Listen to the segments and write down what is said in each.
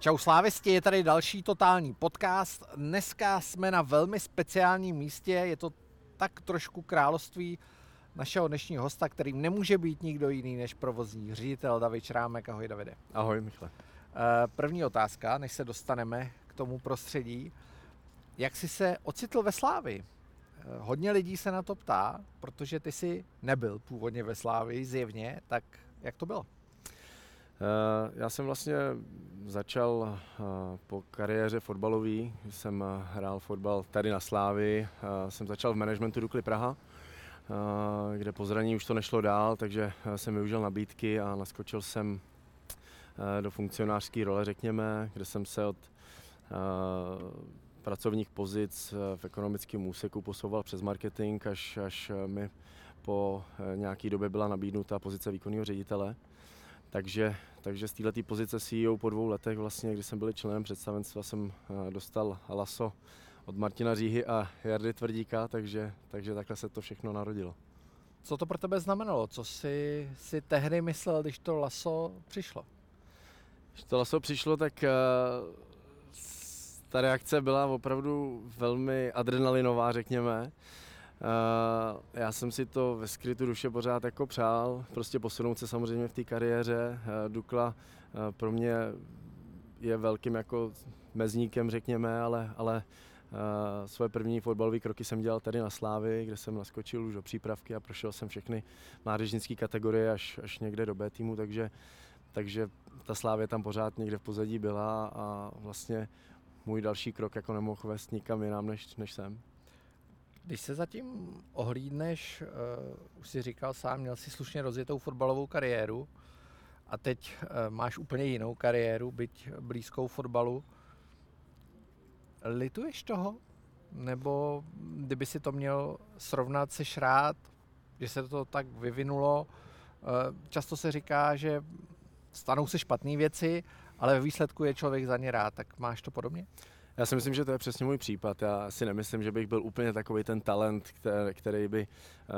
Čau slávisti, je tady další totální podcast. Dneska jsme na velmi speciálním místě, je to tak trošku království našeho dnešního hosta, kterým nemůže být nikdo jiný než provozní ředitel David Šrámek. Ahoj Davide. Ahoj Michle. Eh, první otázka, než se dostaneme k tomu prostředí. Jak jsi se ocitl ve Slávi? Eh, hodně lidí se na to ptá, protože ty jsi nebyl původně ve Slávi zjevně, tak jak to bylo? Eh, já jsem vlastně začal po kariéře fotbalový, jsem hrál fotbal tady na Slávi, jsem začal v managementu Dukly Praha, kde po zraní už to nešlo dál, takže jsem využil nabídky a naskočil jsem do funkcionářské role, řekněme, kde jsem se od pracovních pozic v ekonomickém úseku posouval přes marketing, až, až mi po nějaké době byla nabídnuta pozice výkonného ředitele. Takže, takže z této pozice CEO po dvou letech, vlastně, kdy jsem byl členem představenstva, jsem dostal laso od Martina Říhy a Jardy Tvrdíka, takže, takže takhle se to všechno narodilo. Co to pro tebe znamenalo? Co jsi si tehdy myslel, když to laso přišlo? Když to laso přišlo, tak uh, ta reakce byla opravdu velmi adrenalinová, řekněme. Uh, já jsem si to ve skrytu duše pořád jako přál, prostě posunout se samozřejmě v té kariéře. Uh, Dukla uh, pro mě je velkým jako mezníkem, řekněme, ale, ale svoje první fotbalové kroky jsem dělal tady na Slávy, kde jsem naskočil už do přípravky a prošel jsem všechny mládežnické kategorie až, až někde do B týmu, takže, takže ta Slávě tam pořád někde v pozadí byla a vlastně můj další krok jako nemohl vést nikam jinam než, než jsem. Když se zatím ohlídneš, uh, už si říkal sám, měl si slušně rozjetou fotbalovou kariéru a teď uh, máš úplně jinou kariéru, byť blízkou fotbalu. Lituješ toho? Nebo kdyby si to měl srovnat, se rád, že se to tak vyvinulo? Uh, často se říká, že stanou se špatné věci, ale ve výsledku je člověk za ně rád, tak máš to podobně? Já si myslím, že to je přesně můj případ. Já si nemyslím, že bych byl úplně takový ten talent, který, by eh,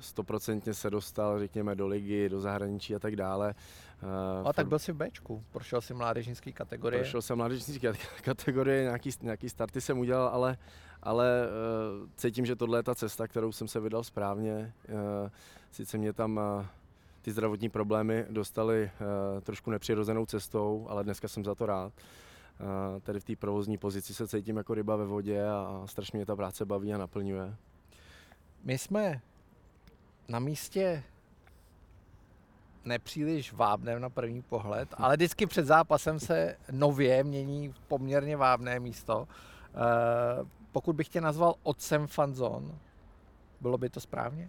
stoprocentně se dostal, řekněme, do ligy, do zahraničí a tak dále. Uh, a tak byl jsi v Bčku, prošel si mládežnický kategorie. Prošel jsem mládežnický kategorie, nějaký, nějaký starty jsem udělal, ale, ale uh, cítím, že tohle je ta cesta, kterou jsem se vydal správně. Sice mě tam ty zdravotní problémy dostaly uh, trošku nepřirozenou cestou, ale dneska jsem za to rád. Uh, tady v té provozní pozici se cítím jako ryba ve vodě a, strašně mě ta práce baví a naplňuje. My jsme na místě nepříliš vábném na první pohled, ale vždycky před zápasem se nově mění poměrně vábné místo. Uh, pokud bych tě nazval otcem fanzon, bylo by to správně?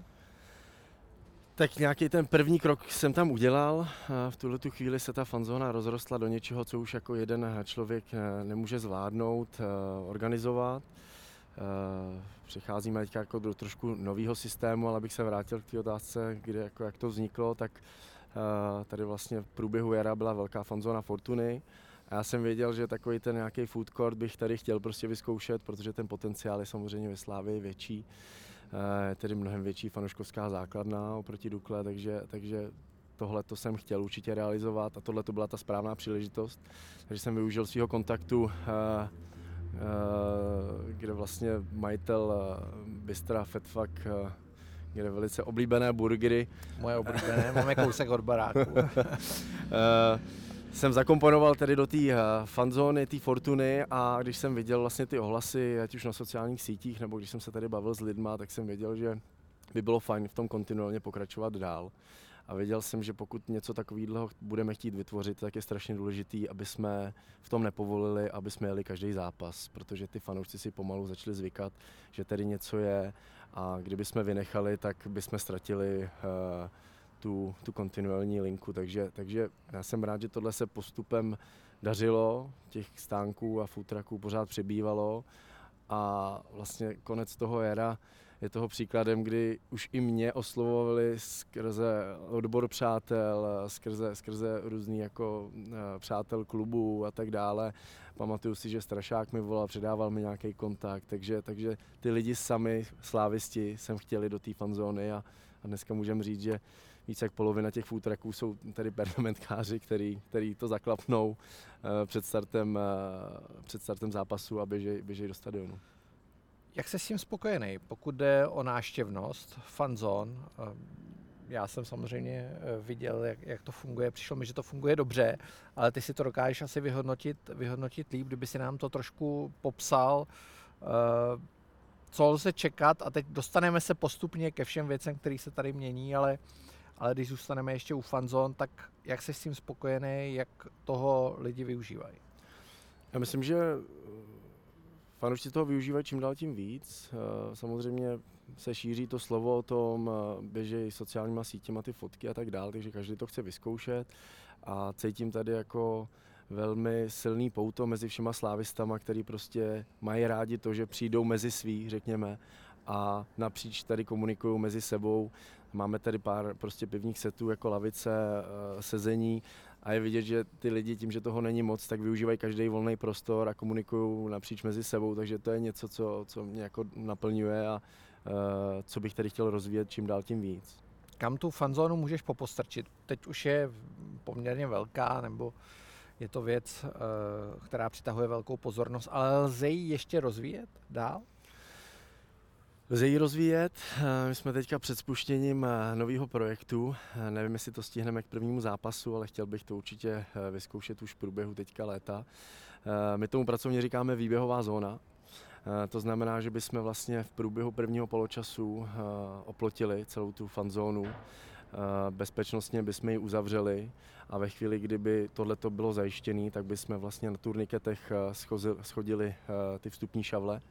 Tak nějaký ten první krok jsem tam udělal. V tuhle tu chvíli se ta fanzóna rozrostla do něčeho, co už jako jeden člověk eh, nemůže zvládnout, eh, organizovat. Eh, přecházíme teď jako do trošku nového systému, ale abych se vrátil k té otázce, kde, jako jak to vzniklo, tak tady vlastně v průběhu jara byla velká fanzóna Fortuny. A já jsem věděl, že takový ten nějaký food court bych tady chtěl prostě vyzkoušet, protože ten potenciál je samozřejmě ve Slávii větší je tedy mnohem větší fanouškovská základna oproti Dukle, takže, takže tohle to jsem chtěl určitě realizovat a tohle to byla ta správná příležitost. Takže jsem využil svého kontaktu, eh, eh, kde vlastně majitel eh, Bystra Fetfak kde velice oblíbené burgery. Moje oblíbené, máme kousek od baráku. Jsem zakomponoval tedy do té uh, fanzóny, té Fortuny a když jsem viděl vlastně ty ohlasy, ať už na sociálních sítích, nebo když jsem se tady bavil s lidma, tak jsem věděl, že by bylo fajn v tom kontinuálně pokračovat dál. A věděl jsem, že pokud něco takového budeme chtít vytvořit, tak je strašně důležitý, aby jsme v tom nepovolili, aby jsme jeli každý zápas, protože ty fanoušci si pomalu začali zvykat, že tady něco je a kdyby jsme vynechali, tak bychom ztratili uh, tu, tu kontinuální linku, takže, takže já jsem rád, že tohle se postupem dařilo, těch stánků a futraků pořád přibývalo a vlastně konec toho jara je toho příkladem, kdy už i mě oslovovali skrze odbor přátel, skrze, skrze různý jako uh, přátel klubů a tak dále. Pamatuju si, že Strašák mi volal, předával mi nějaký kontakt, takže, takže ty lidi sami, slávisti, jsem chtěli do té fanzóny a, a dneska můžeme říct, že více jak polovina těch food jsou tedy pergamentkáři, který, který to zaklapnou uh, před, startem, uh, před startem zápasu a běžejí běžej do stadionu. Jak se s tím spokojený, pokud jde o náštěvnost, fanzone? Já jsem samozřejmě eh, viděl, jak, jak to funguje, přišlo mi, že to funguje dobře, ale ty si to dokážeš asi vyhodnotit, vyhodnotit líp, kdyby si nám to trošku popsal, co lze čekat a teď dostaneme se postupně ke všem věcem, které se tady mění, ale ale když zůstaneme ještě u fanzone, tak jak jsi s tím spokojený, jak toho lidi využívají? Já myslím, že eh, fanoušci toho využívají čím dál tím víc. Eh, samozřejmě se šíří to slovo o tom, eh, běží sociálníma sítěma ty fotky a tak dále, takže každý to chce vyzkoušet a cítím tady jako velmi silný pouto mezi všema slávistama, který prostě mají rádi to, že přijdou mezi svý, řekněme, a napříč tady komunikují mezi sebou. Máme tady pár prostě pivních setů jako lavice, eh, sezení a je vidět, že ty lidi tím, že toho není moc, tak využívají každý volný prostor a komunikují napříč mezi sebou, takže to je něco, co, co mě jako naplňuje a uh, co bych tady chtěl rozvíjet čím dál tím víc. Kam tu fanzónu můžeš popostrčit? Teď už je poměrně velká, nebo je to věc, uh, která přitahuje velkou pozornost, ale lze ji ještě rozvíjet dál? Lze ji rozvíjet. My jsme teďka před spuštěním eh, nového projektu. Eh, nevím, jestli to stihneme k prvnímu zápasu, ale chtěl bych to určitě eh, vyzkoušet už v průběhu teďka léta. My tomu pracovně říkáme výběhová zóna. To znamená, že bychom vlastně v průběhu prvního poločasu oplotili celou tu fanzónu bezpečnostně bychom ji uzavřeli a ve chvíli, kdyby tohle bylo zajištěné, tak bychom vlastně na turniketech schodili ty vstupní šavle,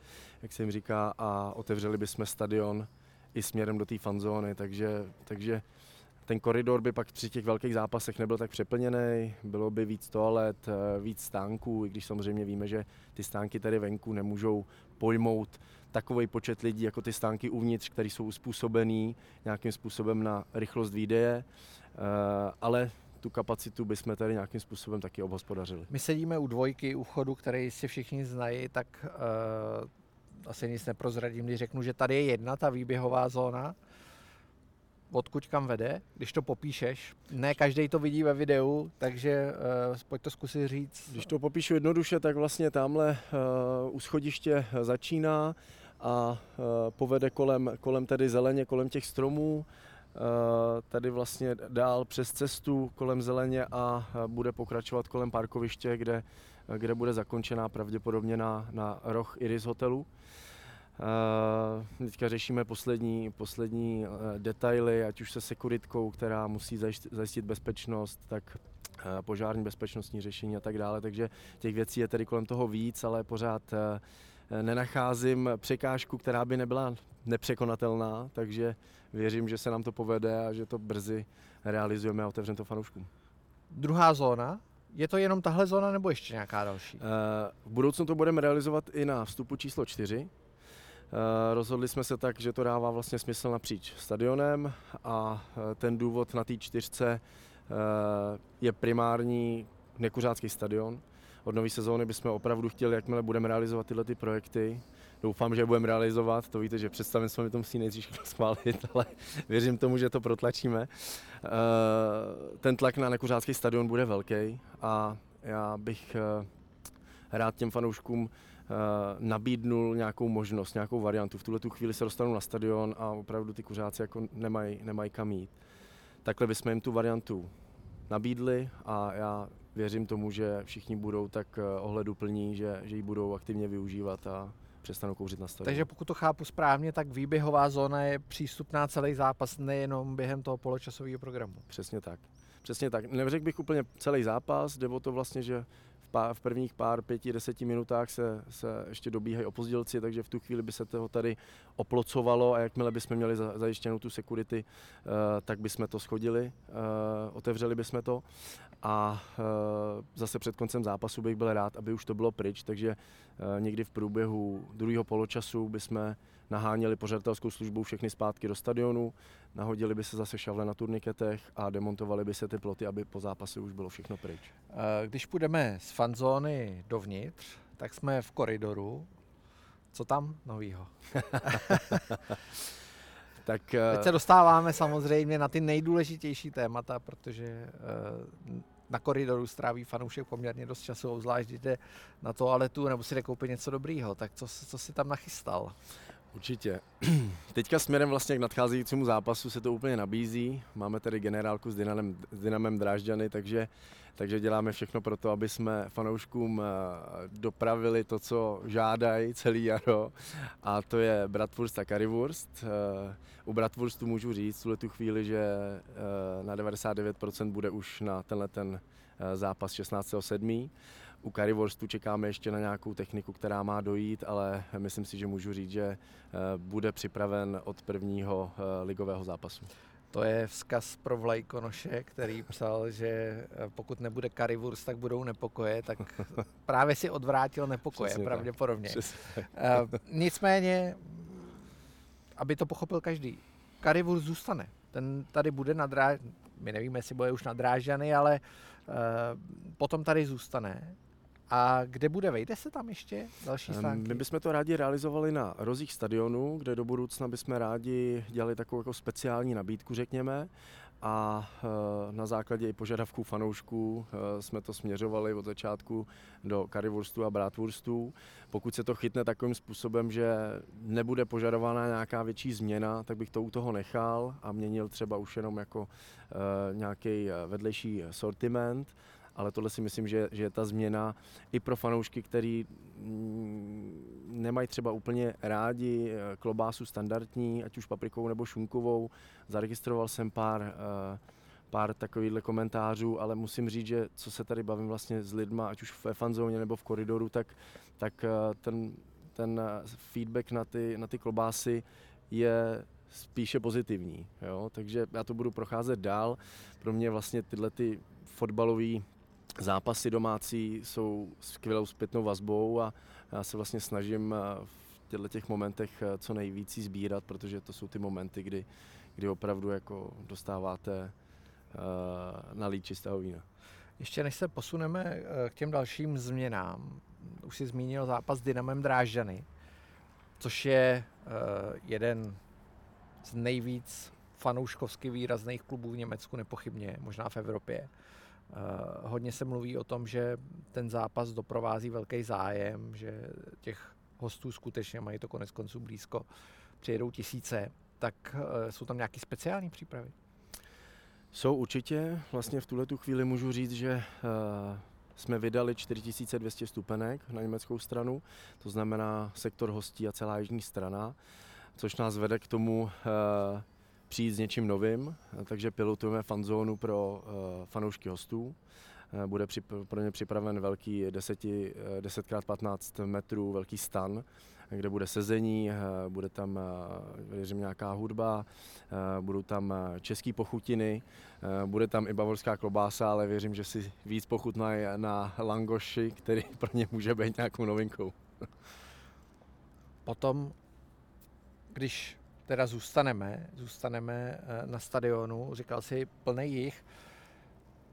jak se jim říká, a otevřeli bychom stadion i směrem do té fanzóny, takže, takže ten koridor by pak při těch velkých zápasech nebyl tak přeplněný, bylo by víc toalet, víc stánků, i když samozřejmě víme, že ty stánky tady venku nemůžou pojmout takový počet lidí jako ty stánky uvnitř, které jsou uspůsobený nějakým způsobem na rychlost výdeje, eh, ale tu kapacitu bychom tady nějakým způsobem taky obhospodařili. My sedíme u dvojky, u chodu, který si všichni znají, tak uh, asi nic neprozradím, když řeknu, že tady je jedna ta výběhová zóna, odkud kam vede, když to popíšeš. Ne každý to vidí ve videu, takže uh, pojď to zkusit říct. Když to popíšu jednoduše, tak vlastně tamhle uh, u schodiště začíná a uh, povede kolem, kolem tedy zeleně, kolem těch stromů, uh, tady vlastně dál přes cestu kolem zeleně a bude pokračovat kolem parkoviště, kde, kde bude zakončená pravděpodobně na, na roh Iris hotelu. Uh, teďka řešíme poslední, poslední uh, detaily, ať už se sekuritkou, která musí zajistit bezpečnost, tak uh, požární bezpečnostní řešení a tak dále. Takže těch věcí je tedy kolem toho víc, ale pořád nenacházím překážku, která by nebyla nepřekonatelná, takže věřím, že se nám to povede a že to brzy realizujeme a otevřeme to fanouškům. Druhá zóna, je to jenom tahle zóna nebo ještě nějaká další? V budoucnu to budeme realizovat i na vstupu číslo 4, Eh, rozhodli jsme se tak, že to dává vlastně smysl napříč stadionem a eh, ten důvod na té čtyřce eh, je primární nekuřácký stadion. Od nové sezóny bychom opravdu chtěli, jakmile budeme realizovat tyhle ty projekty, doufám, že je budeme realizovat, to víte, že představím mi to musí nejdřív schválit, ale věřím tomu, že to protlačíme. Ten tlak na nekuřácký stadion bude velký a já bych rád těm fanouškům Eh, nabídnul nějakou možnost, nějakou variantu. V tuhle tu chvíli se dostanou na stadion a opravdu ty kuřáci jako nemají, nemají kam jít. Takhle bychom jim tu variantu nabídli a já věřím tomu, že všichni budou tak eh, ohleduplní, že, že ji budou aktivně využívat a přestanou kouřit na stadionu. Takže pokud to chápu správně, tak výběhová zóna je přístupná celý zápas, nejenom během toho poločasového programu. Přesně tak. Přesně tak. Neřekl bych úplně celý zápas, jde o to vlastně, že pár, v prvních pár, pěti, deseti minutách se, se ještě dobíhají opozdělci, takže v tu chvíli by se toho tady oplocovalo a jakmile bychom měli za, zajištěnou tu security, uh, tak bychom to schodili, uh, otevřeli bychom to. A uh, zase před koncem zápasu bych byl rád, aby už to bylo pryč, takže někdy v průběhu druhého poločasu bychom naháněli pořadatelskou službu všechny zpátky do stadionu, nahodili by se zase šavle na turniketech a demontovali by se ty ploty, aby po zápase už bylo všechno pryč. Když půjdeme z fanzóny dovnitř, tak jsme v koridoru. Co tam novýho? tak, Teď se dostáváme samozřejmě na ty nejdůležitější témata, protože na koridoru stráví fanoušek poměrně dost času, zvlášť jde na toaletu nebo si jde koupit něco dobrýho. Tak co, co si tam nachystal? Určitě. Teďka směrem vlastně k nadcházejícímu zápasu se to úplně nabízí. Máme tady generálku s Dynamem, s Dynamem Drážďany, takže, takže děláme všechno pro to, aby jsme fanouškům eh, dopravili to, co žádají celý jaro. A to je Bratwurst a Currywurst. Eh, u Bratwurstu můžu říct v tu chvíli, že eh, na 99% bude už na tenhle ten zápas 16.7. U Currywurstu čekáme ještě na nějakou techniku, která má dojít, ale myslím si, že můžu říct, že eh, bude připraven od prvního eh, ligového zápasu. To je vzkaz pro Vlajkonoše, který psal, že eh, pokud nebude Currywurst, tak budou nepokoje, tak právě si odvrátil nepokoje, Přesně pravděpodobně. Tak. Nicméně, aby to pochopil každý, Currywurst zůstane. Ten tady bude nadráž... My nevíme, jestli bude už nadrážďany, ale uh, potom tady zůstane a kde bude? Vejde se tam ještě další stánky? My bychom to rádi realizovali na rozích stadionu, kde do budoucna bychom rádi dělali takovou jako speciální nabídku, řekněme. A eh, na základě i požadavků fanoušků eh, jsme to směřovali od začátku do Currywurstu a Bratwurstu. Pokud se to chytne takovým způsobem, že nebude požadována nějaká větší změna, tak bych to u toho nechal a měnil třeba už jenom jako eh, nějaký vedlejší sortiment ale tohle si myslím, že, že je ta změna i pro fanoušky, který mm, nemají třeba úplně rádi eh, klobásu standardní, ať už paprikovou nebo šunkovou. Zaregistroval jsem pár, eh, pár takovýchhle komentářů, ale musím říct, že co se tady bavím vlastně s lidma, ať už ve fanzóně nebo v koridoru, tak, tak eh, ten, ten feedback na ty, na ty klobásy je spíše pozitivní. Jo? Takže já to budu procházet dál. Pro mě vlastně tyhle ty fotbalové zápasy domácí jsou skvělou zpětnou vazbou a já se vlastně snažím eh, v těchto těch momentech eh, co nejvíc sbírat, protože to jsou ty momenty, kdy, kdy opravdu jako dostáváte uh, na čistého vína. Ještě než se posuneme k těm dalším změnám, už si zmínil zápas s Dynamem Drážďany, což je jeden z nejvíc fanouškovsky výrazných klubů v Německu, nepochybně, možná v Evropě. Eh, hodně se mluví o tom, že ten zápas doprovází velký zájem, že těch hostů skutečně mají to konec konců blízko, přijedou tisíce, tak eh, jsou tam nějaké speciální přípravy? Jsou určitě. Vlastně v tuhle tu chvíli můžu říct, že uh, jsme vydali 4200 stupenek na německou stranu, to znamená sektor hostí a celá jižní strana, což nás vede k tomu přijít s něčím novým, takže pilotujeme fanzónu pro uh, fanoušky hostů. Uh, bude přip, pro ně připraven velký 10, 10x15 metrů velký stan, kde bude sezení, bude tam, věřím, nějaká hudba, budou tam české pochutiny, bude tam i bavorská klobása, ale věřím, že si víc pochutnají na langoši, který pro ně může být nějakou novinkou. Potom, když teda zůstaneme, zůstaneme eh, na stadionu, říkal si plný jich.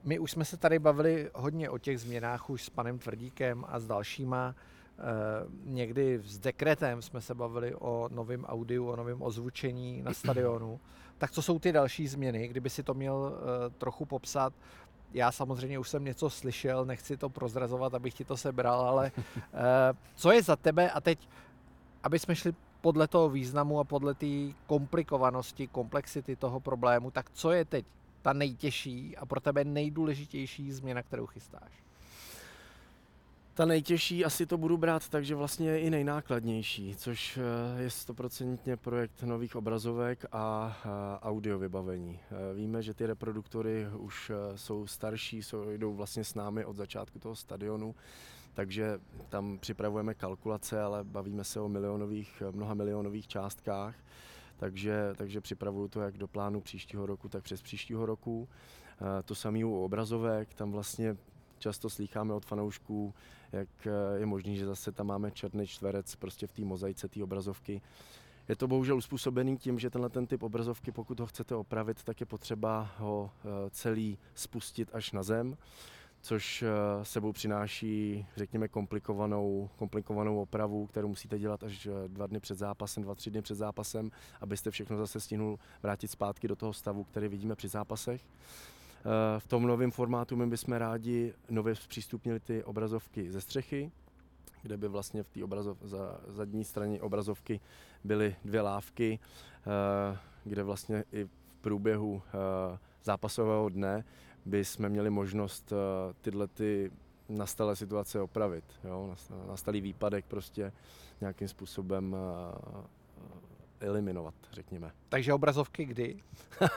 My už jsme se tady bavili hodně o těch změnách už s panem Tvrdíkem a s dalšíma. Eh, někdy s dekretem jsme se bavili o novém audiu, o novém ozvučení na stadionu. Tak co jsou ty další změny, kdyby si to měl eh, trochu popsat? Já samozřejmě už jsem něco slyšel, nechci to prozrazovat, abych ti to sebral, ale co je za tebe a teď, aby jsme šli podle toho významu a podle té komplikovanosti, komplexity toho problému, tak co je teď ta nejtěžší a pro tebe nejdůležitější změna, kterou chystáš? Ta nejtěžší asi to budu brát tak, že vlastně i nejnákladnější, což eh, je stoprocentně projekt nových obrazovek a audio vybavení. Eh, víme, že ty reproduktory už eh, jsou starší, jsou, jdou vlastně s námi od začátku toho stadionu takže tam připravujeme kalkulace, ale bavíme se o milionových, mnoha milionových částkách, takže, takže připravuju to jak do plánu příštího roku, tak přes příštího roku. Eh, to samé u obrazovek, tam vlastně často slýcháme od fanoušků, jak eh, je možný, že zase tam máme černý čtverec prostě v té mozaice té obrazovky. Je to bohužel uspůsobený tím, že tenhle ten typ obrazovky, pokud ho chcete opravit, tak je potřeba ho eh, celý spustit až na zem což sebou přináší, řekněme, komplikovanou, komplikovanou opravu, kterou musíte dělat až dva dny před zápasem, dva, tři dny před zápasem, abyste všechno zase stihnul vrátit zpátky do toho stavu, který vidíme při zápasech. V tom novém formátu my bychom rádi nově zpřístupnili ty obrazovky ze střechy, kde by vlastně v té obrazov, za zadní straně obrazovky byly dvě lávky, eh, kde vlastně i v průběhu eh, zápasového dne by jsme měli možnost eh, tyhle ty nastalé situace opravit. Jo? Nastalý výpadek prostě nějakým způsobem eliminovat, řekněme. Takže obrazovky kdy?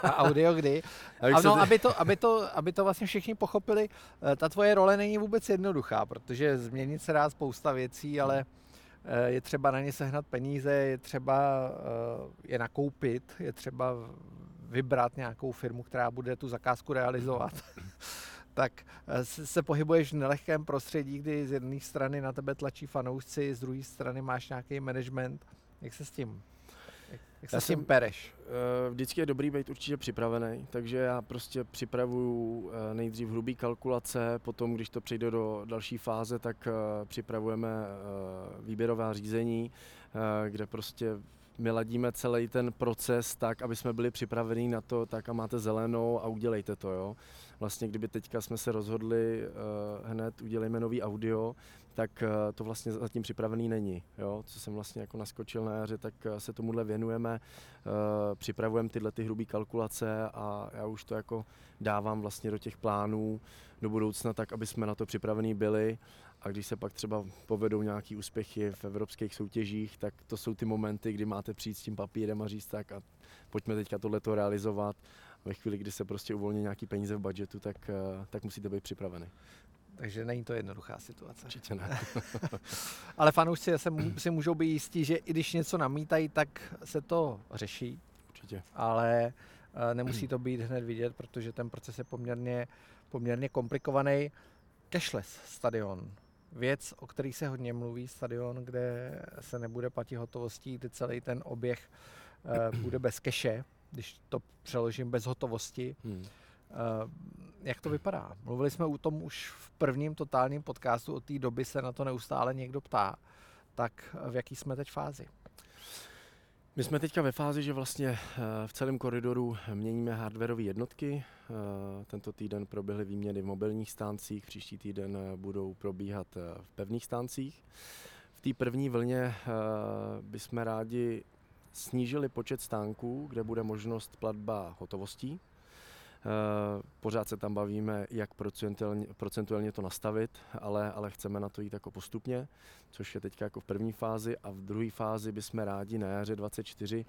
A audio kdy? Ano, aby to, aby, to, aby to vlastně všichni pochopili, eh, ta tvoje role není vůbec jednoduchá, protože změnit se dá spousta věcí, ale eh, je třeba na ně sehnat peníze, je třeba eh, je nakoupit, je třeba vybrat nějakou firmu, která bude tu zakázku realizovat. tak se pohybuješ v nelehkém prostředí, kdy z jedné strany na tebe tlačí fanoušci, z druhé strany máš nějaký management. Jak se s tím jak se já s tím pereš? Uh, vždycky je dobrý být určitě připravený, takže já prostě připravuju uh, nejdřív hrubý kalkulace, potom když to přijde do další fáze, tak připravujeme výběrová řízení, kde prostě my ladíme celý ten proces tak, aby jsme byli připraveni na to, tak a máte zelenou a udělejte to, jo. Vlastně kdyby teďka jsme se rozhodli uh, hned udělejme nový audio, tak uh, to vlastně zatím připravený není, jo. Co jsem vlastně jako naskočil na jaře, tak uh, se tomuhle věnujeme, uh, připravujeme tyhle ty hrubé kalkulace a já už to jako dávám vlastně do těch plánů do budoucna tak, aby jsme na to připravení byli a když se pak třeba povedou nějaký úspěchy v evropských soutěžích, tak to jsou ty momenty, kdy máte přijít s tím papírem a říct tak a pojďme teďka tohleto realizovat. Ve chvíli, kdy se prostě uvolní nějaký peníze v budgetu, tak, eh, tak musíte být připraveni. Takže není to jednoduchá situace. Určitě ne. Ale fanoušci se si můžou být jistí, že i když něco namítají, tak se to řeší. Určitě. Ale eh, nemusí to být hned vidět, protože ten proces je poměrně, poměrně komplikovaný. Cashless stadion věc, o který se hodně mluví, stadion, kde se nebude platit hotovostí, kdy celý ten oběh uh, bude bez keše, když to přeložím bez hotovosti. Hmm. Uh, jak to vypadá? Mluvili jsme o tom už v prvním totálním podcastu, od té doby se na to neustále někdo ptá. Tak v jaký jsme teď fázi? My jsme teďka ve fázi, že vlastně eh, v celém koridoru měníme hardwareové jednotky. Eh, tento týden proběhly výměny v mobilních stáncích, příští týden eh, budou probíhat v pevných stáncích. V té první vlně bychom rádi snížili počet stánků, kde bude možnost platba hotovostí. Eh, pořád se tam bavíme, jak procentuálně, procentuálně to nastavit, ale, ale chceme na to jít jako postupně, což je teď jako v první fázi a v druhé fázi bychom rádi na jaře 24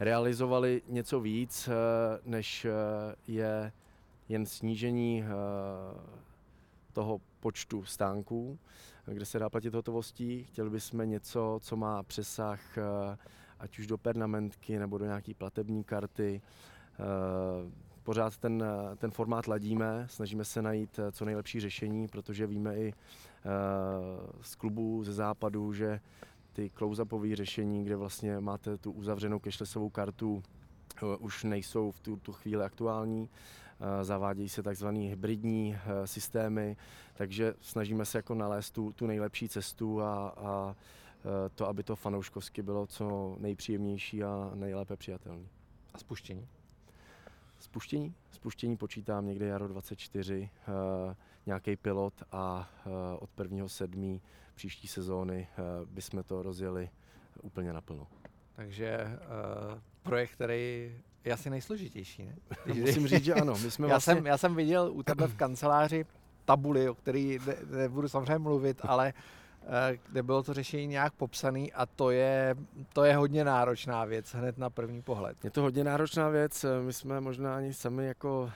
realizovali něco víc, eh, než eh, je jen snížení toho počtu stánků, kde se dá platit hotovostí. Chtěli bychom něco, co má přesah ať už do pernamentky nebo do nějaké platební karty, pořád ten, ten formát ladíme, snažíme se najít eh, co nejlepší řešení, protože víme i eh, z klubů ze západu, že ty close-upové řešení, kde vlastně máte tu uzavřenou cashlessovou kartu, eh, už nejsou v tu, tu chvíli aktuální. Zavádějí se takzvané hybridní systémy, takže snažíme se jako nalézt tu, tu nejlepší cestu a, a to, aby to fanouškovsky bylo co nejpříjemnější a nejlépe přijatelné. A spuštění? Spuštění? Spuštění počítám někde jaro 24, uh, nějaký pilot a uh, od 1.7. příští sezóny uh, bychom to rozjeli úplně naplno. Takže uh, projekt, který je asi nejsložitější, ne? Musím říct, že ano. My jsme já, vlastně... jsem, já jsem viděl u tebe v kanceláři tabuly, o který ne, nebudu samozřejmě mluvit, ale Eh, kde bylo to řešení nějak popsané a to je, to je hodně náročná věc hned na první pohled. Je to hodně náročná věc, my jsme možná ani sami jako uh,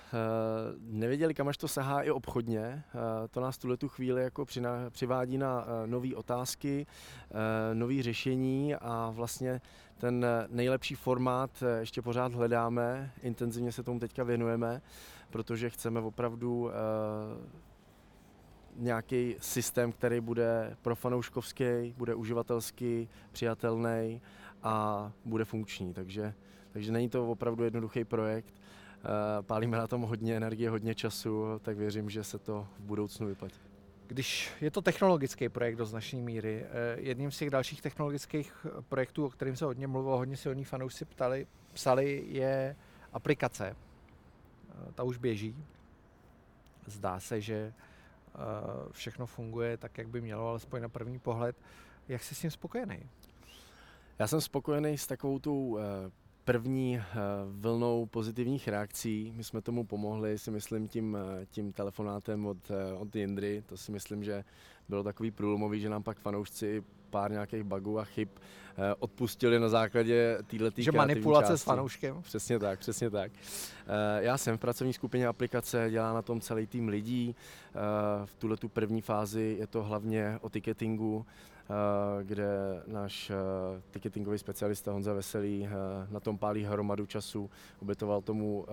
nevěděli, kam až to sahá i obchodně. To nás tuhle tu chvíli jako přivádí na nové otázky, nové řešení a vlastně ten nejlepší formát ještě pořád hledáme, intenzivně se tomu teďka věnujeme, protože chceme opravdu nějaký systém, který bude pro fanouškovský, bude uživatelský, přijatelný a bude funkční. Takže, takže není to opravdu jednoduchý projekt. pálíme na tom hodně energie, hodně času, tak věřím, že se to v budoucnu vyplatí. Když je to technologický projekt do značné míry, jedním z těch dalších technologických projektů, o kterým se hodně mluvilo, hodně silní fanoušci ptali, psali, je aplikace. Ta už běží. Zdá se, že všechno funguje tak, jak by mělo, alespoň na první pohled. Jak jsi s tím spokojený? Já jsem spokojený s takovou tou eh, první eh, vlnou pozitivních reakcí. My jsme tomu pomohli, si myslím, tím, eh, tím telefonátem od, od Jindry. To si myslím, že bylo takový průlomový, že nám pak fanoušci pár nějakých bugů a chyb odpustili na základě této Že manipulace části. s fanouškem? Přesně tak, přesně tak. Já jsem v pracovní skupině aplikace, dělá na tom celý tým lidí. V tuhle tu první fázi je to hlavně o ticketingu, Eh, kde náš eh, ticketingový specialista Honza Veselý eh, na tom pálí hromadu času, obětoval tomu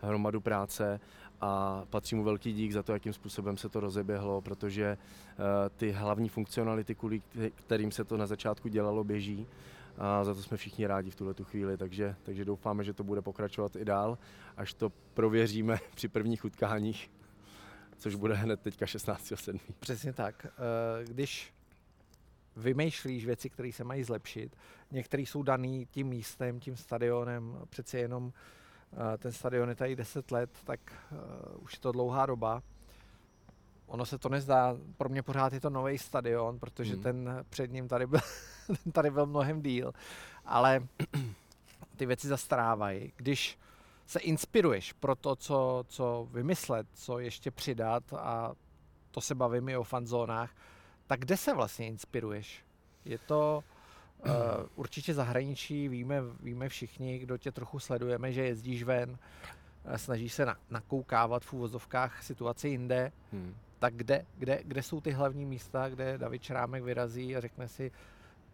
hromadu práce a patří mu velký dík za to, jakým způsobem se to rozeběhlo, protože ty hlavní funkcionality, kvůli kterým se to na začátku dělalo, běží a za to jsme všichni rádi v tuhle tu chvíli, takže, takže doufáme, že to bude pokračovat i dál, až to prověříme při prvních utkáních, což bude hned teďka 16.7. Přesně tak. Když vymýšlíš věci, které se mají zlepšit. Některé jsou daný tím místem, tím stadionem. Přeci jenom uh, ten stadion je tady 10 let, tak uh, už je to dlouhá doba. Ono se to nezdá, pro mě pořád je to nový stadion, protože hmm. ten před ním tady byl, ten tady byl mnohem díl. Ale ty věci zastrávají. Když se inspiruješ pro to, co, co vymyslet, co ještě přidat a to se bavím i o fanzónách, tak kde se vlastně inspiruješ? Je to uh, určitě zahraničí, víme, víme všichni, kdo tě trochu sledujeme, že jezdíš ven, eh, snažíš se na, nakoukávat v úvozovkách situaci jinde, hmm. tak kde, kde, kde jsou ty hlavní místa, kde David Črámek vyrazí a řekne si,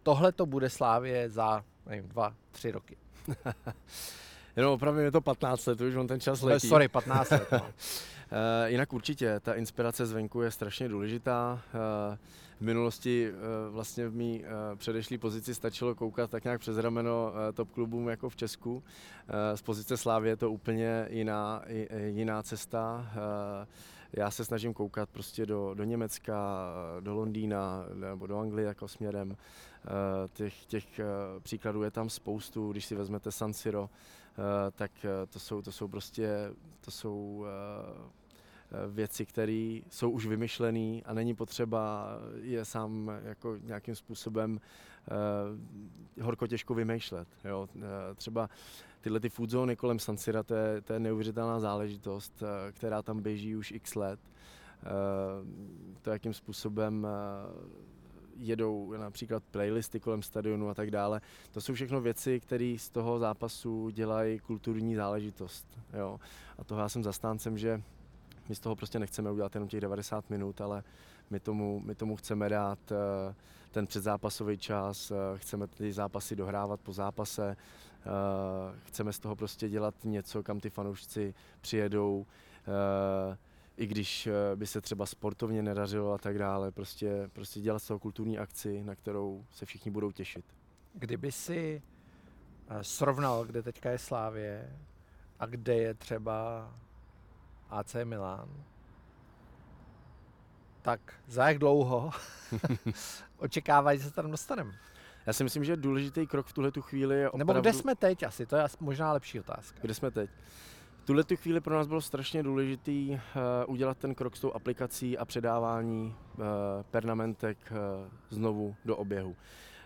tohle to bude Slávě za, nevím, dva, tři roky. Jenom opravdu je to 15 let, už on ten čas letí. Sorry, 15 let. No. Uh, jinak určitě, ta inspirace zvenku je strašně důležitá. Uh, v minulosti uh, vlastně v mý předešlé pozici stačilo koukat tak nějak přes rameno top klubům jako v Česku. Z pozice Slávy je to úplně jiná, jiná cesta. Já se snažím koukat prostě do, do Německa, do Londýna nebo do Anglie jako směrem. Těch, těch příkladů je tam spoustu, když si vezmete San Siro, tak to jsou, to jsou prostě to jsou věci, které jsou už vymyšlené a není potřeba je sám jako nějakým způsobem horko těžko vymýšlet. Jo. Třeba tyhle ty food zóny kolem San Sira, to je, to je neuvěřitelná záležitost, eh, která tam běží už x let. Eh, to, jakým způsobem eh, jedou například playlisty kolem stadionu a tak dále. To jsou všechno věci, které z toho zápasu dělají kulturní záležitost. Jo. A toho já jsem zastáncem, že my z toho prostě nechceme udělat jenom těch 90 minut, ale my tomu, my tomu chceme dát ten předzápasový čas, chceme ty zápasy dohrávat po zápase, Eh, chceme z toho prostě dělat něco, kam ty fanoušci přijedou, eh, i když eh, by se třeba sportovně nedařilo a tak dále, prostě, prostě dělat z toho kulturní akci, na kterou se všichni budou těšit. Kdyby si srovnal, kde teďka je Slávě a kde je třeba AC Milan, tak za jak dlouho očekávají, že se tam dostaneme? Já si myslím, že důležitý krok v tuhle tu chvíli je opravdu... Nebo kde jsme teď asi, to je možná lepší otázka. Kde jsme teď? Tuhle tu chvíli pro nás bylo strašně důležitý uh, udělat ten krok s tou aplikací a předávání uh, pernamentek uh, znovu do oběhu.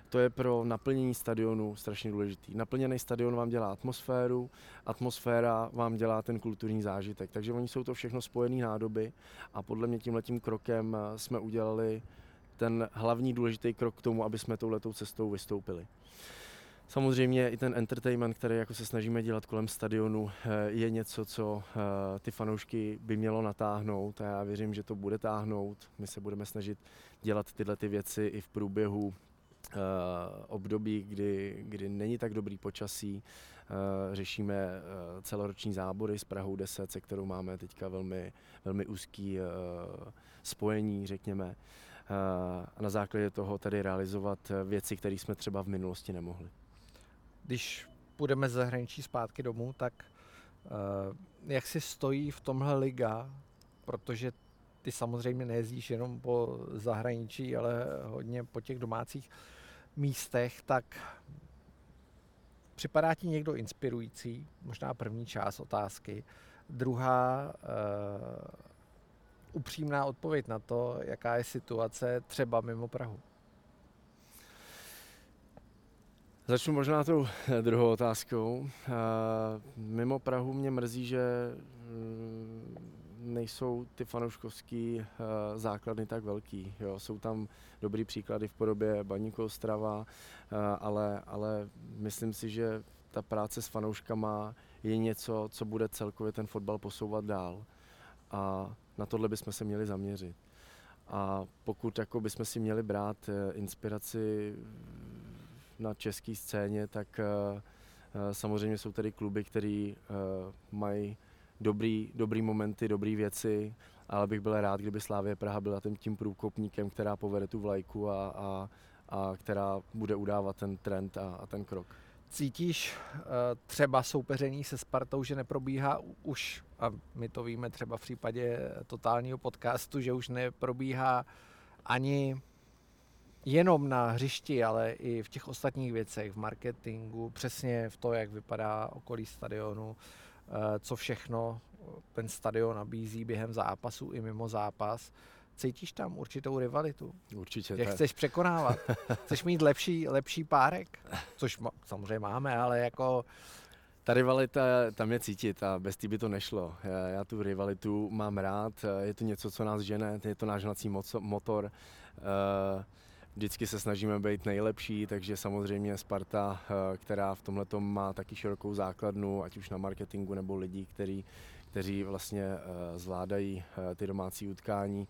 To je pro naplnění stadionu strašně důležitý. Naplněný stadion vám dělá atmosféru, atmosféra vám dělá ten kulturní zážitek. Takže oni jsou to všechno spojené nádoby a podle mě tímhletím krokem jsme udělali ten hlavní důležitý krok k tomu, aby jsme touhletou cestou vystoupili. Samozřejmě i ten entertainment, který jako se snažíme dělat kolem stadionu, eh, je něco, co eh, ty fanoušky by mělo natáhnout a já věřím, že to bude táhnout. My se budeme snažit dělat tyhle ty věci i v průběhu eh, období, kdy, kdy není tak dobrý počasí. Řešíme celoroční zábory s Prahou 10, se kterou máme teďka velmi, velmi úzký spojení, řekněme a na základě toho tady realizovat věci, které jsme třeba v minulosti nemohli. Když půjdeme z zahraničí zpátky domů, tak uh, Jak si stojí v tomhle liga, protože ty samozřejmě nejezdíš jenom po zahraničí, ale hodně po těch domácích místech, tak připadá ti někdo inspirující? Možná první část otázky. Druhá, uh, upřímná odpověď na to, jaká je situace třeba mimo Prahu. Začnu možná tou druhou otázkou. Mimo Prahu mě mrzí, že mm, nejsou ty fanouškovský základny tak velký. Jo. Jsou tam dobrý příklady v podobě Baníku Ostrava, ale, ale myslím si, že ta práce s fanouškama je něco, co bude celkově ten fotbal posouvat dál. A na tohle bychom se měli zaměřit. A pokud jako bychom si měli brát eh, inspiraci na české scéně, tak eh, eh, samozřejmě jsou tady kluby, které mají dobrý, dobrý momenty, dobré věci, ale bych byl rád, kdyby Slávě Praha byla tím, tím průkopníkem, která povede tu vlajku a, a, a která bude udávat ten trend a, a ten krok. Cítíš třeba soupeření se Spartou, že neprobíhá už, a my to víme třeba v případě totálního podcastu, že už neprobíhá ani jenom na hřišti, ale i v těch ostatních věcech, v marketingu, přesně v to, jak vypadá okolí stadionu, uh, co všechno ten stadion nabízí během zápasu i mimo zápas. Cítíš tam určitou rivalitu? Určitě. Jak chceš překonávat? chceš mít lepší, lepší párek? Což ma, samozřejmě máme, ale jako... Ta rivalita tam je cítit a bez té by to nešlo. Já, já tu rivalitu mám rád, je to něco, co nás žene, je to náš hnací motor. Eh, vždycky se snažíme být nejlepší, takže samozřejmě Sparta, eh, která v tomhle má taky širokou základnu, ať už na marketingu nebo lidí, který kteří vlastně eh, zvládají eh, ty domácí utkání.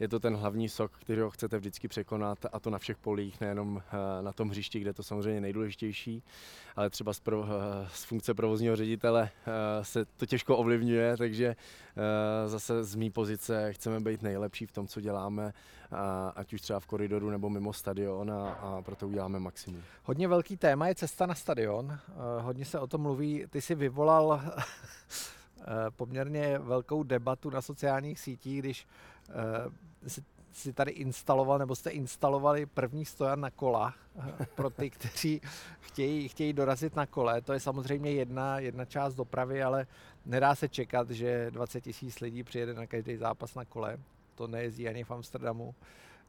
Eh, je to ten hlavní sok, který ho chcete vždycky překonat a to na všech polích, nejenom na tom hřišti, kde je to samozřejmě nejdůležitější, ale třeba z, pro, z funkce provozního ředitele se to těžko ovlivňuje, takže zase z mý pozice chceme být nejlepší v tom, co děláme, ať už třeba v koridoru nebo mimo stadion a, a proto uděláme maximum. Hodně velký téma je cesta na stadion, hodně se o tom mluví, ty si vyvolal poměrně velkou debatu na sociálních sítích, když si, si tady instaloval, nebo jste instalovali první stojan na kola pro ty, kteří chtějí, chtějí dorazit na kole. To je samozřejmě jedna, jedna část dopravy, ale nedá se čekat, že 20 tisíc lidí přijede na každý zápas na kole. To nejezdí ani v Amsterdamu.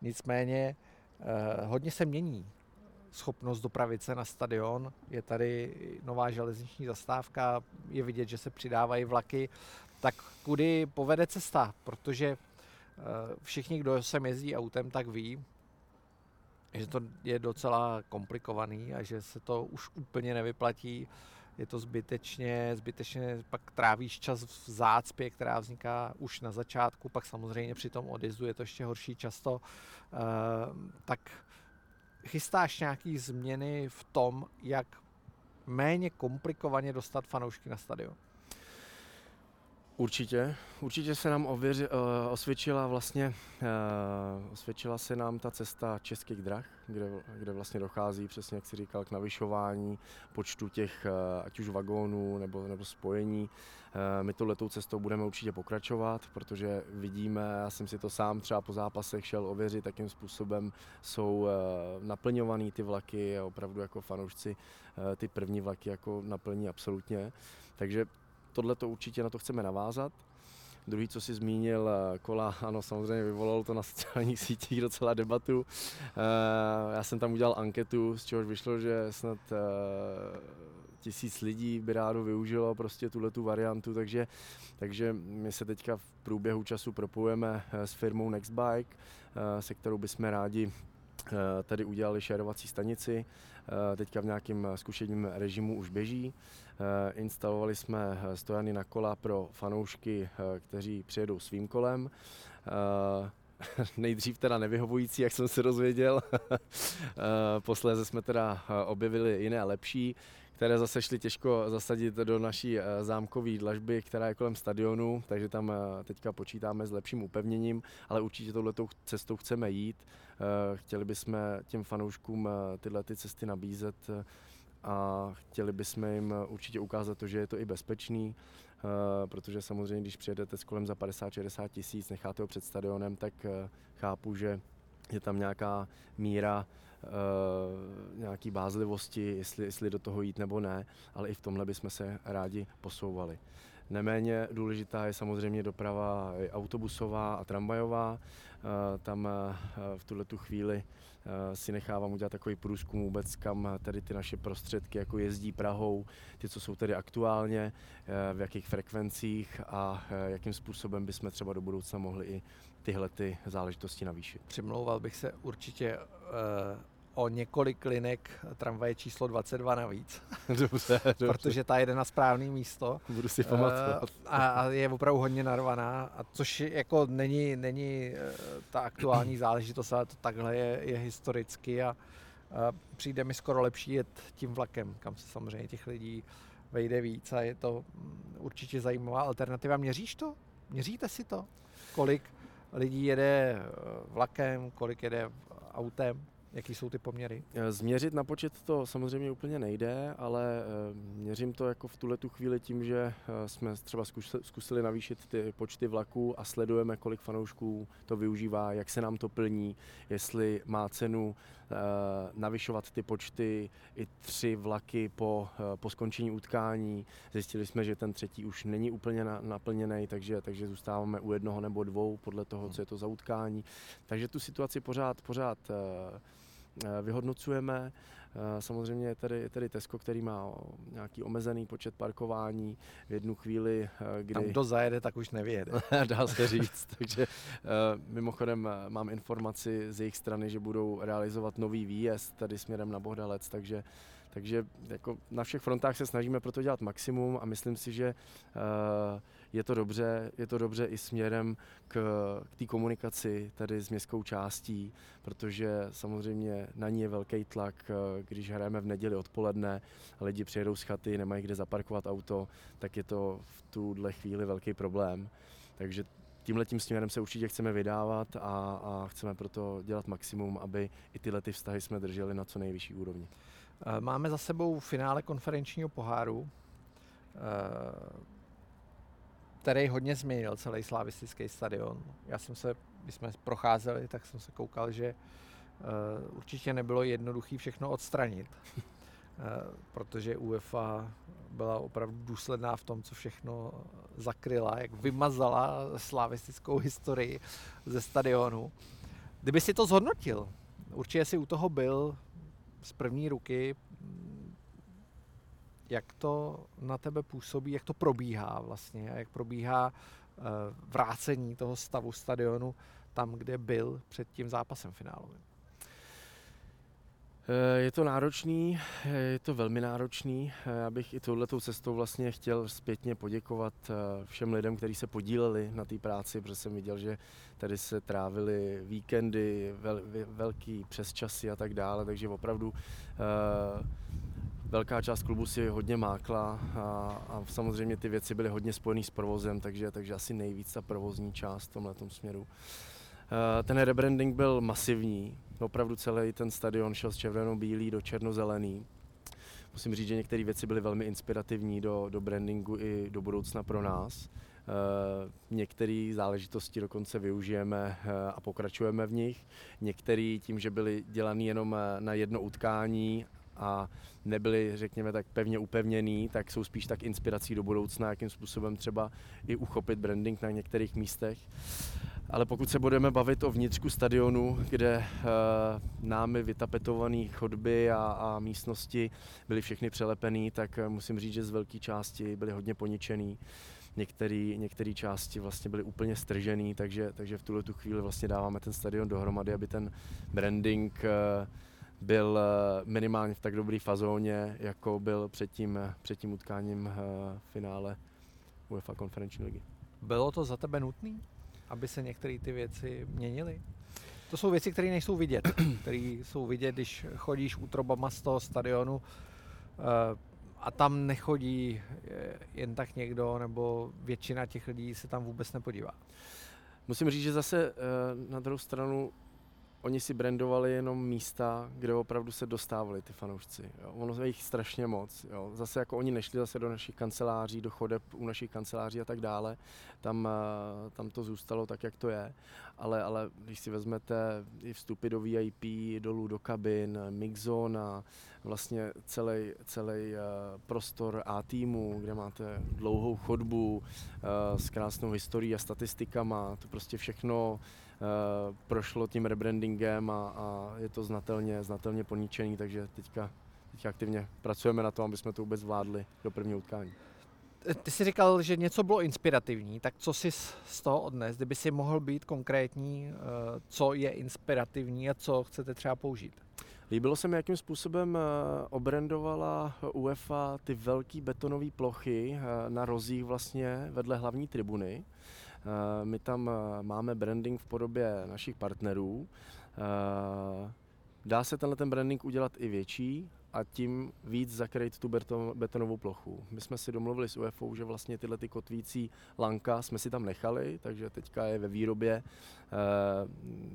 Nicméně eh, hodně se mění schopnost dopravit se na stadion. Je tady nová železniční zastávka, je vidět, že se přidávají vlaky. Tak kudy povede cesta? Protože Eh, všichni, kdo sem jezdí autem, tak ví, že to je docela komplikovaný a že se to už úplně nevyplatí. Je to zbytečně, zbytečně pak trávíš čas v zácpě, která vzniká už na začátku, pak samozřejmě při tom odjezdu je to ještě horší často. Eh, tak chystáš nějaký změny v tom, jak méně komplikovaně dostat fanoušky na stadion? Určitě, určitě se nám ověři, uh, osvědčila vlastně, uh, osvědčila se nám ta cesta českých drah, kde, kde vlastně dochází přesně, jak si říkal, k navyšování počtu těch, uh, ať už vagónů nebo, nebo spojení. Uh, my touhletou cestou budeme určitě pokračovat, protože vidíme, já jsem si to sám třeba po zápasech šel ověřit, jakým způsobem jsou uh, naplňovaný ty vlaky a opravdu jako fanoušci uh, ty první vlaky jako naplní absolutně. Takže tohle to určitě na to chceme navázat. Druhý, co si zmínil, eh, kola, ano, samozřejmě vyvolalo to na sociálních sítích docela debatu. Eh, já jsem tam udělal anketu, z čehož vyšlo, že snad eh, tisíc lidí by rádo využilo prostě tuhle tu variantu, takže, takže my se teďka v průběhu času propojujeme s firmou Nextbike, se kterou bychom rádi tady udělali šerovací stanici. Teďka v nějakém zkušením režimu už běží. Eh, instalovali jsme eh, stojany na kola pro fanoušky, eh, kteří přijedou svým kolem. Nejdřív teda nevyhovující, jak jsem se dozvěděl. Posléze jsme teda objevili jiné lepší, které zase šly těžko zasadit do naší zámkové dlažby, která je kolem stadionu, takže tam teďka počítáme s lepším upevněním, ale určitě touhletou cestou chceme jít. Chtěli bychom těm fanouškům tyhle ty cesty nabízet a chtěli bychom jim určitě ukázat to, že je to i bezpečný, protože samozřejmě, když přijedete s kolem za 50-60 tisíc, necháte ho před stadionem, tak chápu, že je tam nějaká míra nějaký bázlivosti, jestli, jestli do toho jít nebo ne, ale i v tomhle bychom se rádi posouvali. Neméně důležitá je samozřejmě doprava autobusová a tramvajová. Eh, tam eh, v tuhle tu chvíli si nechávám udělat takový průzkum vůbec, kam tady ty naše prostředky jako jezdí Prahou, ty, co jsou tady aktuálně, v jakých frekvencích a jakým způsobem bychom třeba do budoucna mohli i tyhle ty záležitosti navýšit. Přimlouval bych se určitě o několik linek tramvaje číslo 22 navíc. Dobře, dobře. Protože ta jede na správné místo. Budu si pamatovat. Uh, a, a je opravdu hodně narvaná, a což jako není, není uh, ta aktuální záležitost, ale to takhle je, je historicky a uh, přijde mi skoro lepší jet tím vlakem, kam se samozřejmě těch lidí vejde víc a je to mm, určitě zajímavá alternativa. Měříš to? Měříte si to? Kolik lidí jede vlakem, kolik jede autem? Jaký jsou ty poměry? Eh, změřit na počet to samozřejmě úplně nejde, ale eh, měřím to jako v tuhle tu chvíli tím, že eh, jsme třeba zkusili navýšit ty počty vlaků a sledujeme, kolik fanoušků to využívá, jak se nám to plní, jestli má cenu navyšovat ty počty i tři vlaky po, po skončení utkání. Zjistili jsme, že ten třetí už není úplně naplněný, takže, takže zůstáváme u jednoho nebo dvou podle toho, co je to za utkání. Takže tu situaci pořád, pořád vyhodnocujeme. Eh, samozřejmě je tady, je tady Tesco, který má nějaký omezený počet parkování v jednu chvíli, eh, kdy... Tam kdo zajede, tak už nevyjede. Dá se říct. Takže mimochodem mám informaci z jejich strany, že budou realizovat nový výjezd tady směrem na Bohdalec, takže takže jako na všech frontách se snažíme proto dělat maximum a myslím si, že je to dobře, je to dobře i směrem k, k té komunikaci tady s městskou částí, protože samozřejmě na ní je velký tlak, eh, když hrajeme v neděli odpoledne lidi přijedou z chaty, nemají kde zaparkovat auto, tak je to v tuhle chvíli velký problém. Takže tímhle tím směrem se určitě chceme vydávat a, a chceme proto dělat maximum, aby i tyhle ty vztahy jsme drželi na co nejvyšší úrovni. Eh, máme za sebou finále konferenčního poháru. Eh, který hodně změnil celý slavistický stadion. Já jsem se, když jsme procházeli, tak jsem se koukal, že uh, určitě nebylo jednoduché všechno odstranit, protože UEFA byla opravdu důsledná v tom, co všechno zakryla, jak vymazala slavistickou historii ze stadionu. Kdyby si to zhodnotil, určitě si u toho byl z první ruky, jak to na tebe působí, jak to probíhá vlastně, jak probíhá uh, vrácení toho stavu stadionu tam, kde byl před tím zápasem finálovým. Eh, je to náročný, eh, je to velmi náročný. Já bych i touhletou cestou vlastně chtěl zpětně poděkovat všem lidem, kteří se podíleli na té práci, protože jsem viděl, že tady se trávily víkendy, vel, velký přesčasy a tak dále, takže opravdu velká část klubu si hodně mákla a, a samozřejmě ty věci byly hodně spojené s provozem, takže, takže asi nejvíc ta provozní část v tomhle směru. Eh, ten rebranding byl masivní, opravdu celý ten stadion šel z červeno-bílý do černozelený. Musím říct, že některé věci byly velmi inspirativní do, do brandingu i do budoucna pro nás. Uh, některé záležitosti dokonce využijeme uh, a pokračujeme v nich. Některé tím, že byly dělané jenom na jedno utkání a nebyly, řekněme, tak pevně upevněný, tak jsou spíš tak inspirací do budoucna, jakým způsobem třeba i uchopit branding na některých místech. Ale pokud se budeme bavit o vnitřku stadionu, kde uh, námi vytapetované chodby a, a místnosti byly všechny přelepené, tak uh, musím říct, že z velké části byly hodně poničený. Některé části vlastně byly úplně stržený, takže, takže v tuhle tu chvíli vlastně dáváme ten stadion dohromady, aby ten branding uh, byl eh, minimálně v tak dobré fazóně, jako byl před tím, eh, před tím utkáním v eh, finále UEFA konferenční ligy. Bylo to za tebe nutné, aby se některé ty věci měnily? To jsou věci, které nejsou vidět, které jsou vidět, když chodíš útrobama z toho stadionu a tam nechodí jen tak někdo, nebo většina těch lidí se tam vůbec nepodívá. Musím říct, že zase na druhou stranu oni si brandovali jenom místa, kde opravdu se dostávali ty fanoušci. Jo. Ono je jich strašně moc. Jo. Zase jako oni nešli zase do našich kanceláří, do chodeb u našich kanceláří a tak dále. Tam, eh, tam to zůstalo tak, jak to je. Ale, ale když si vezmete i vstupy do VIP, dolů do kabin, mixzone a vlastně celý, celý eh, prostor A týmu, kde máte dlouhou chodbu eh, s krásnou historií a statistikama, to prostě všechno prošlo tím rebrandingem a, a je to znatelně, znatelně poničený, takže teďka, teďka aktivně pracujeme na tom, aby jsme to vůbec zvládli do prvního utkání. Ty jsi říkal, že něco bylo inspirativní, tak co jsi z toho odnes? Kdyby si mohl být konkrétní, eh, co je inspirativní a co chcete třeba použít? Líbilo se mi, jakým způsobem eh, obrandovala UEFA ty velké betonové plochy na rozích vlastně vedle hlavní tribuny. Eh, my tam eh, máme branding v podobě našich partnerů. Eh, dá se tenhle ten branding udělat i větší a tím víc zakrýt tu betonovou plochu. My jsme si domluvili s UFO, že vlastně tyhle ty kotvící lanka jsme si tam nechali, takže teďka je ve výrobě e,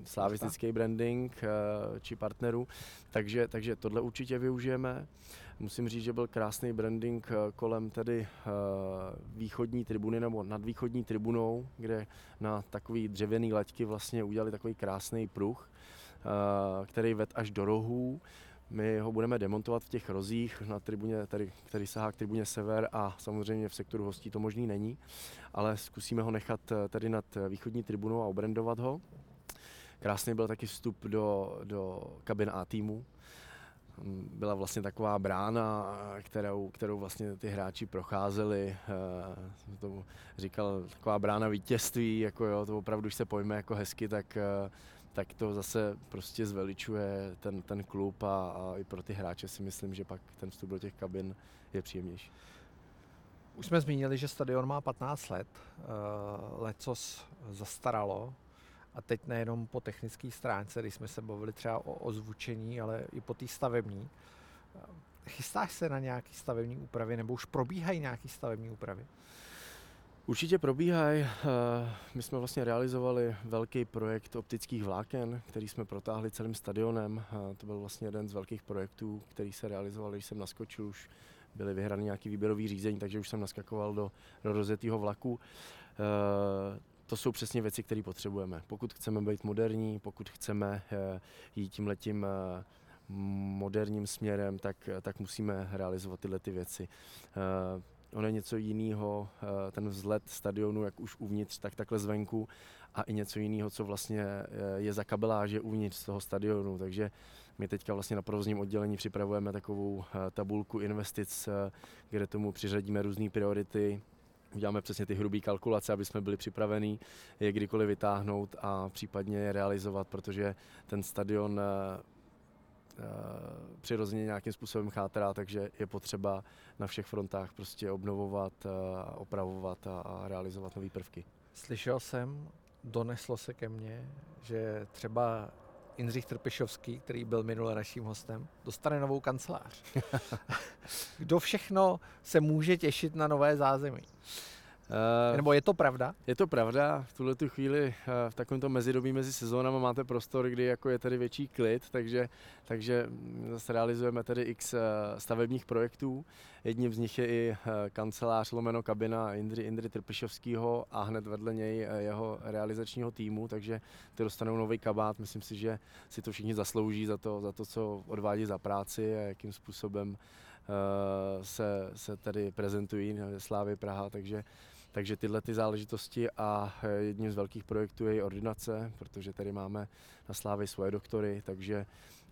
slavistický branding e, či partnerů, takže, takže tohle určitě využijeme. Musím říct, že byl krásný branding eh, kolem tedy uh, východní tribuny nebo nad východní tribunou, kde na takový dřevěný laťky vlastně udělali takový krásný pruh, uh, který ved až do rohů. My ho budeme demontovat v těch rozích na tribuně, tady, který sahá k tribuně sever a samozřejmě v sektoru hostí to možný není, ale zkusíme ho nechat tady nad východní tribunou a obrandovat ho. Krásný byl taky vstup do, do kabin A týmu, byla vlastně taková brána, kterou, kterou vlastně ty hráči procházeli. Jsem tomu říkal, taková brána vítězství, jako jo, to opravdu, když se pojme jako hezky, tak, eh, tak to zase prostě zveličuje ten, ten klub a, a i pro ty hráče si myslím, že pak ten vstup do těch kabin je příjemnější. Už jsme zmínili, že stadion má 15 let, eh, lecos zastaralo, a teď nejenom po technické stránce, když jsme se bavili třeba o ozvučení, ale i po té stavební. Chystáš se na nějaké stavební úpravy nebo už probíhají nějaké stavební úpravy? Určitě probíhají. Eh, my jsme vlastně realizovali velký projekt optických vláken, který jsme protáhli celým stadionem. Eh, to byl vlastně jeden z velkých projektů, který se realizoval, když jsem naskočil, už byly vyhrány nějaký výběrový řízení, takže už jsem naskakoval do, do rozjetého vlaku. To jsou přesně věci, které potřebujeme. Pokud chceme být moderní, pokud chceme eh, jít tím letím eh, moderním směrem, tak, tak musíme realizovat tyhle ty věci. Eh, ono je něco jiného, ten vzhled stadionu, jak už uvnitř, tak takhle zvenku a i něco jiného, co vlastně je za kabeláže uvnitř toho stadionu. Takže my teďka vlastně na provozním oddělení připravujeme takovou tabulku investic, kde tomu přiřadíme různé priority, uděláme přesně ty hrubé kalkulace, aby jsme byli připraveni je kdykoliv vytáhnout a případně je realizovat, protože ten stadion eh, eh, přirozeně nějakým způsobem chátrá, takže je potřeba na všech frontách prostě obnovovat, eh, opravovat a realizovat nové prvky. Slyšel jsem, doneslo se ke mně, že třeba Jindřich Trpišovský, který byl minule naším hostem, dostane novou kancelář. Kdo všechno se může těšit na nové zázemí? Uh, Nebo je to pravda? Je to pravda. V tuhle tu chvíli uh, v takovémto mezidobí mezi sezónama máte prostor, kdy jako je tady větší klid, takže, takže zase realizujeme tady x uh, stavebních projektů. Jedním z nich je i kancelář lomeno kabina Indry, Indry Trpišovského a hned vedle něj jeho realizačního týmu, takže ty dostanou nový kabát. Myslím si, že si to všichni zaslouží za to, za to co odvádí za práci a jakým způsobem se, se tady prezentují Slávy Praha, takže takže tyhle ty záležitosti a eh, jedním z velkých projektů je i ordinace, protože tady máme na Slávy svoje doktory, takže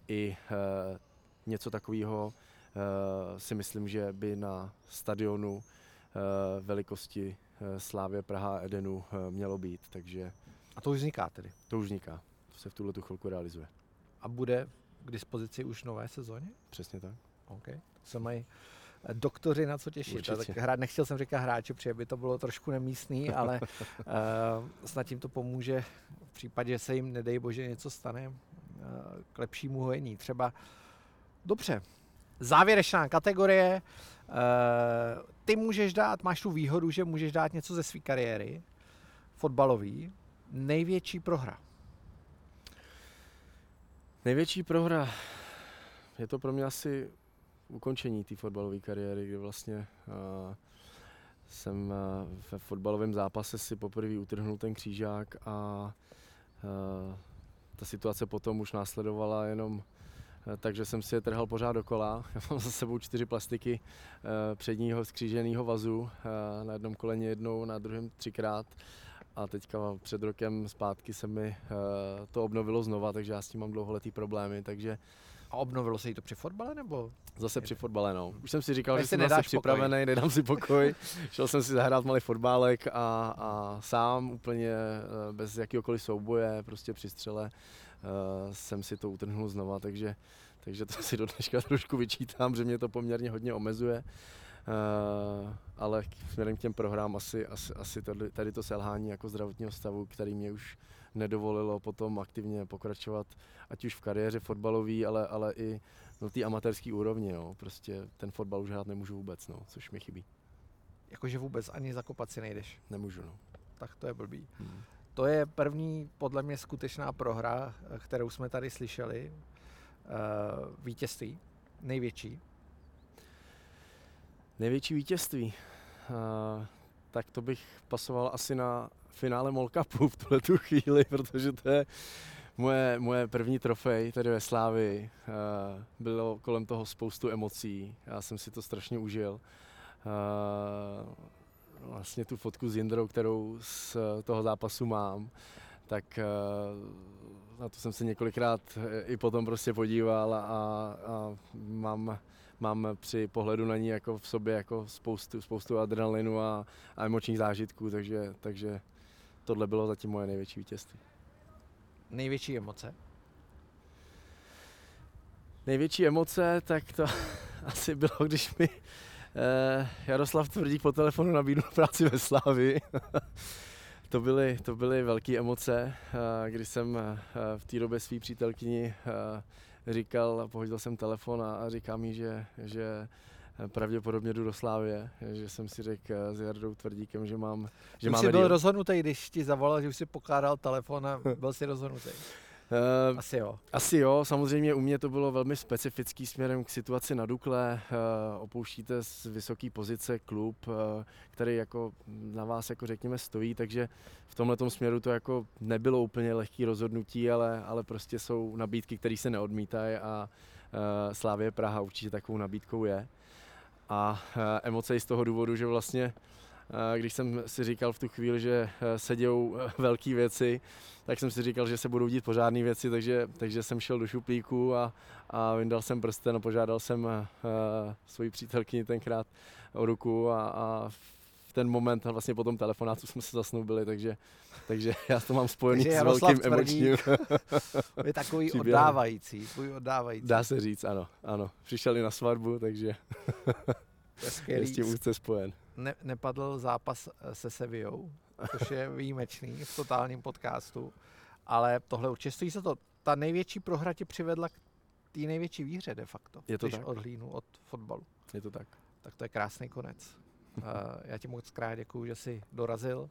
i e, něco takového e, si myslím, že by na stadionu velikosti Slávě Praha Edenu mělo být. Takže a to už vzniká tedy? To už vzniká. To se v tuhle tu chvilku realizuje. A bude k dispozici už nové sezóně? Přesně tak. OK. Se mají doktoři na co těšit. Tak hra, nechtěl jsem říkat hráči, protože by to bylo trošku nemístný, ale uh, snad tím to pomůže v případě, že se jim, nedej bože, něco stane uh, k lepšímu hojení. Třeba, dobře, závěrečná kategorie, uh, ty můžeš dát, máš tu výhodu, že můžeš dát něco ze své kariéry, fotbalový, největší prohra. Největší prohra, je to pro mě asi ukončení té fotbalové kariéry, kdy vlastně uh, jsem uh, ve fotbalovém zápase si poprvé utrhnul ten křížák a uh, ta situace potom už následovala jenom takže jsem si je trhal pořád dokola. Já mám za sebou čtyři plastiky předního skříženého vazu, na jednom koleně jednou, na druhém třikrát a teďka před rokem zpátky se mi to obnovilo znova, takže já s tím mám dlouholetý problémy, takže a obnovilo se jí to při fotbale nebo? Zase při fotbale, no. Už jsem si říkal, že jsem asi připravený, pokoj. nedám si pokoj. Šel jsem si zahrát malý fotbálek a, a sám úplně eh, bez jakýkoliv souboje, prostě při střele uh, jsem si to utrhnul znova, takže, takže to si do dneška trošku vyčítám, že mě to poměrně hodně omezuje. Uh, ale směrem k těm prohrám asi, asi, asi tady, tady to selhání jako zdravotního stavu, který mě už nedovolilo potom aktivně pokračovat, ať už v kariéře fotbalové, ale, ale i na té amatérské úrovni. Jo. Prostě ten fotbal už hrát nemůžu vůbec, no, což mi chybí. Jakože vůbec ani zakopat si nejdeš? Nemůžu, no. Tak to je blbý. Hmm. To je první, podle mě, skutečná prohra, kterou jsme tady slyšeli. Uh, vítězství, největší. Největší vítězství. Uh, tak to bych pasoval asi na finále Mall Cupu v tuhle tu chvíli, protože to je moje, moje první trofej tady ve Slávi. Uh, bylo kolem toho spoustu emocí, já jsem si to strašně užil. Uh, vlastně tu fotku s Jindrou, kterou z toho zápasu mám, tak uh, na to jsem se několikrát i potom prostě podíval a, a mám mám při pohledu na ní jako v sobě jako spoustu, spoustu adrenalinu a, a emočních zážitků, takže, takže tohle bylo zatím moje největší vítězství. Největší emoce? Největší emoce, tak to asi bylo, když mi eh, Jaroslav Tvrdík po telefonu nabídl práci ve Slávi. to, byly, to byly velké emoce, eh, když jsem eh, v té době svý přítelkyni eh, říkal, pohodil jsem telefon a, a říká mi, že, že pravděpodobně jdu do Slávě, že jsem si řekl s Jardou Tvrdíkem, že mám, že mám. Jsi byl rozhodnutý, když ti zavolal, že už si pokládal telefon a byl si rozhodnutý. Uh, asi jo. Asi jo, samozřejmě u mě to bylo velmi specifický směrem k situaci na Dukle. Uh, opouštíte z vysoké pozice klub, uh, který jako na vás jako řekněme stojí, takže v tomhle směru to jako nebylo úplně lehké rozhodnutí, ale, ale prostě jsou nabídky, které se neodmítají a uh, Slávě Praha určitě takovou nabídkou je. A uh, emoce i z toho důvodu, že vlastně když jsem si říkal v tu chvíli, že se dějou velké věci, tak jsem si říkal, že se budou dít pořádné věci, takže, takže jsem šel do šuplíku a, a vyndal jsem prsten a požádal jsem svoji přítelkyni tenkrát o ruku a, a ten moment a vlastně po tom telefonátu jsme se zasnoubili, takže, takže já to mám spojený s velkým emočním. je takový oddávající, tvůj oddávající. Dá se říct, ano, ano. Přišel i na svatbu, takže je s tím úzce spojen. Ne, nepadl zápas se Sevillou? což je výjimečný v totálním podcastu. Ale tohle určitě stojí se to. Ta největší prohra tě přivedla k té největší výhře de facto, je to když tak? odhlínu od fotbalu. Je to tak. Tak to je krásný konec. Uh, já ti moc krát děkuju, že jsi dorazil.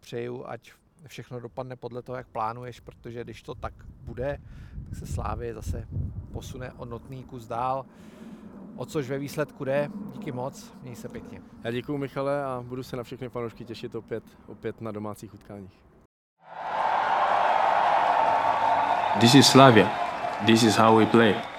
Přeju, ať všechno dopadne podle toho, jak plánuješ, protože když to tak bude, tak se Slávě zase posune o notný kus dál o což ve výsledku jde. Díky moc, měj se pěkně. Já děkuji Michale a budu se na všechny fanoušky těšit opět, opět na domácích utkáních. This is Slavia. This is how we play.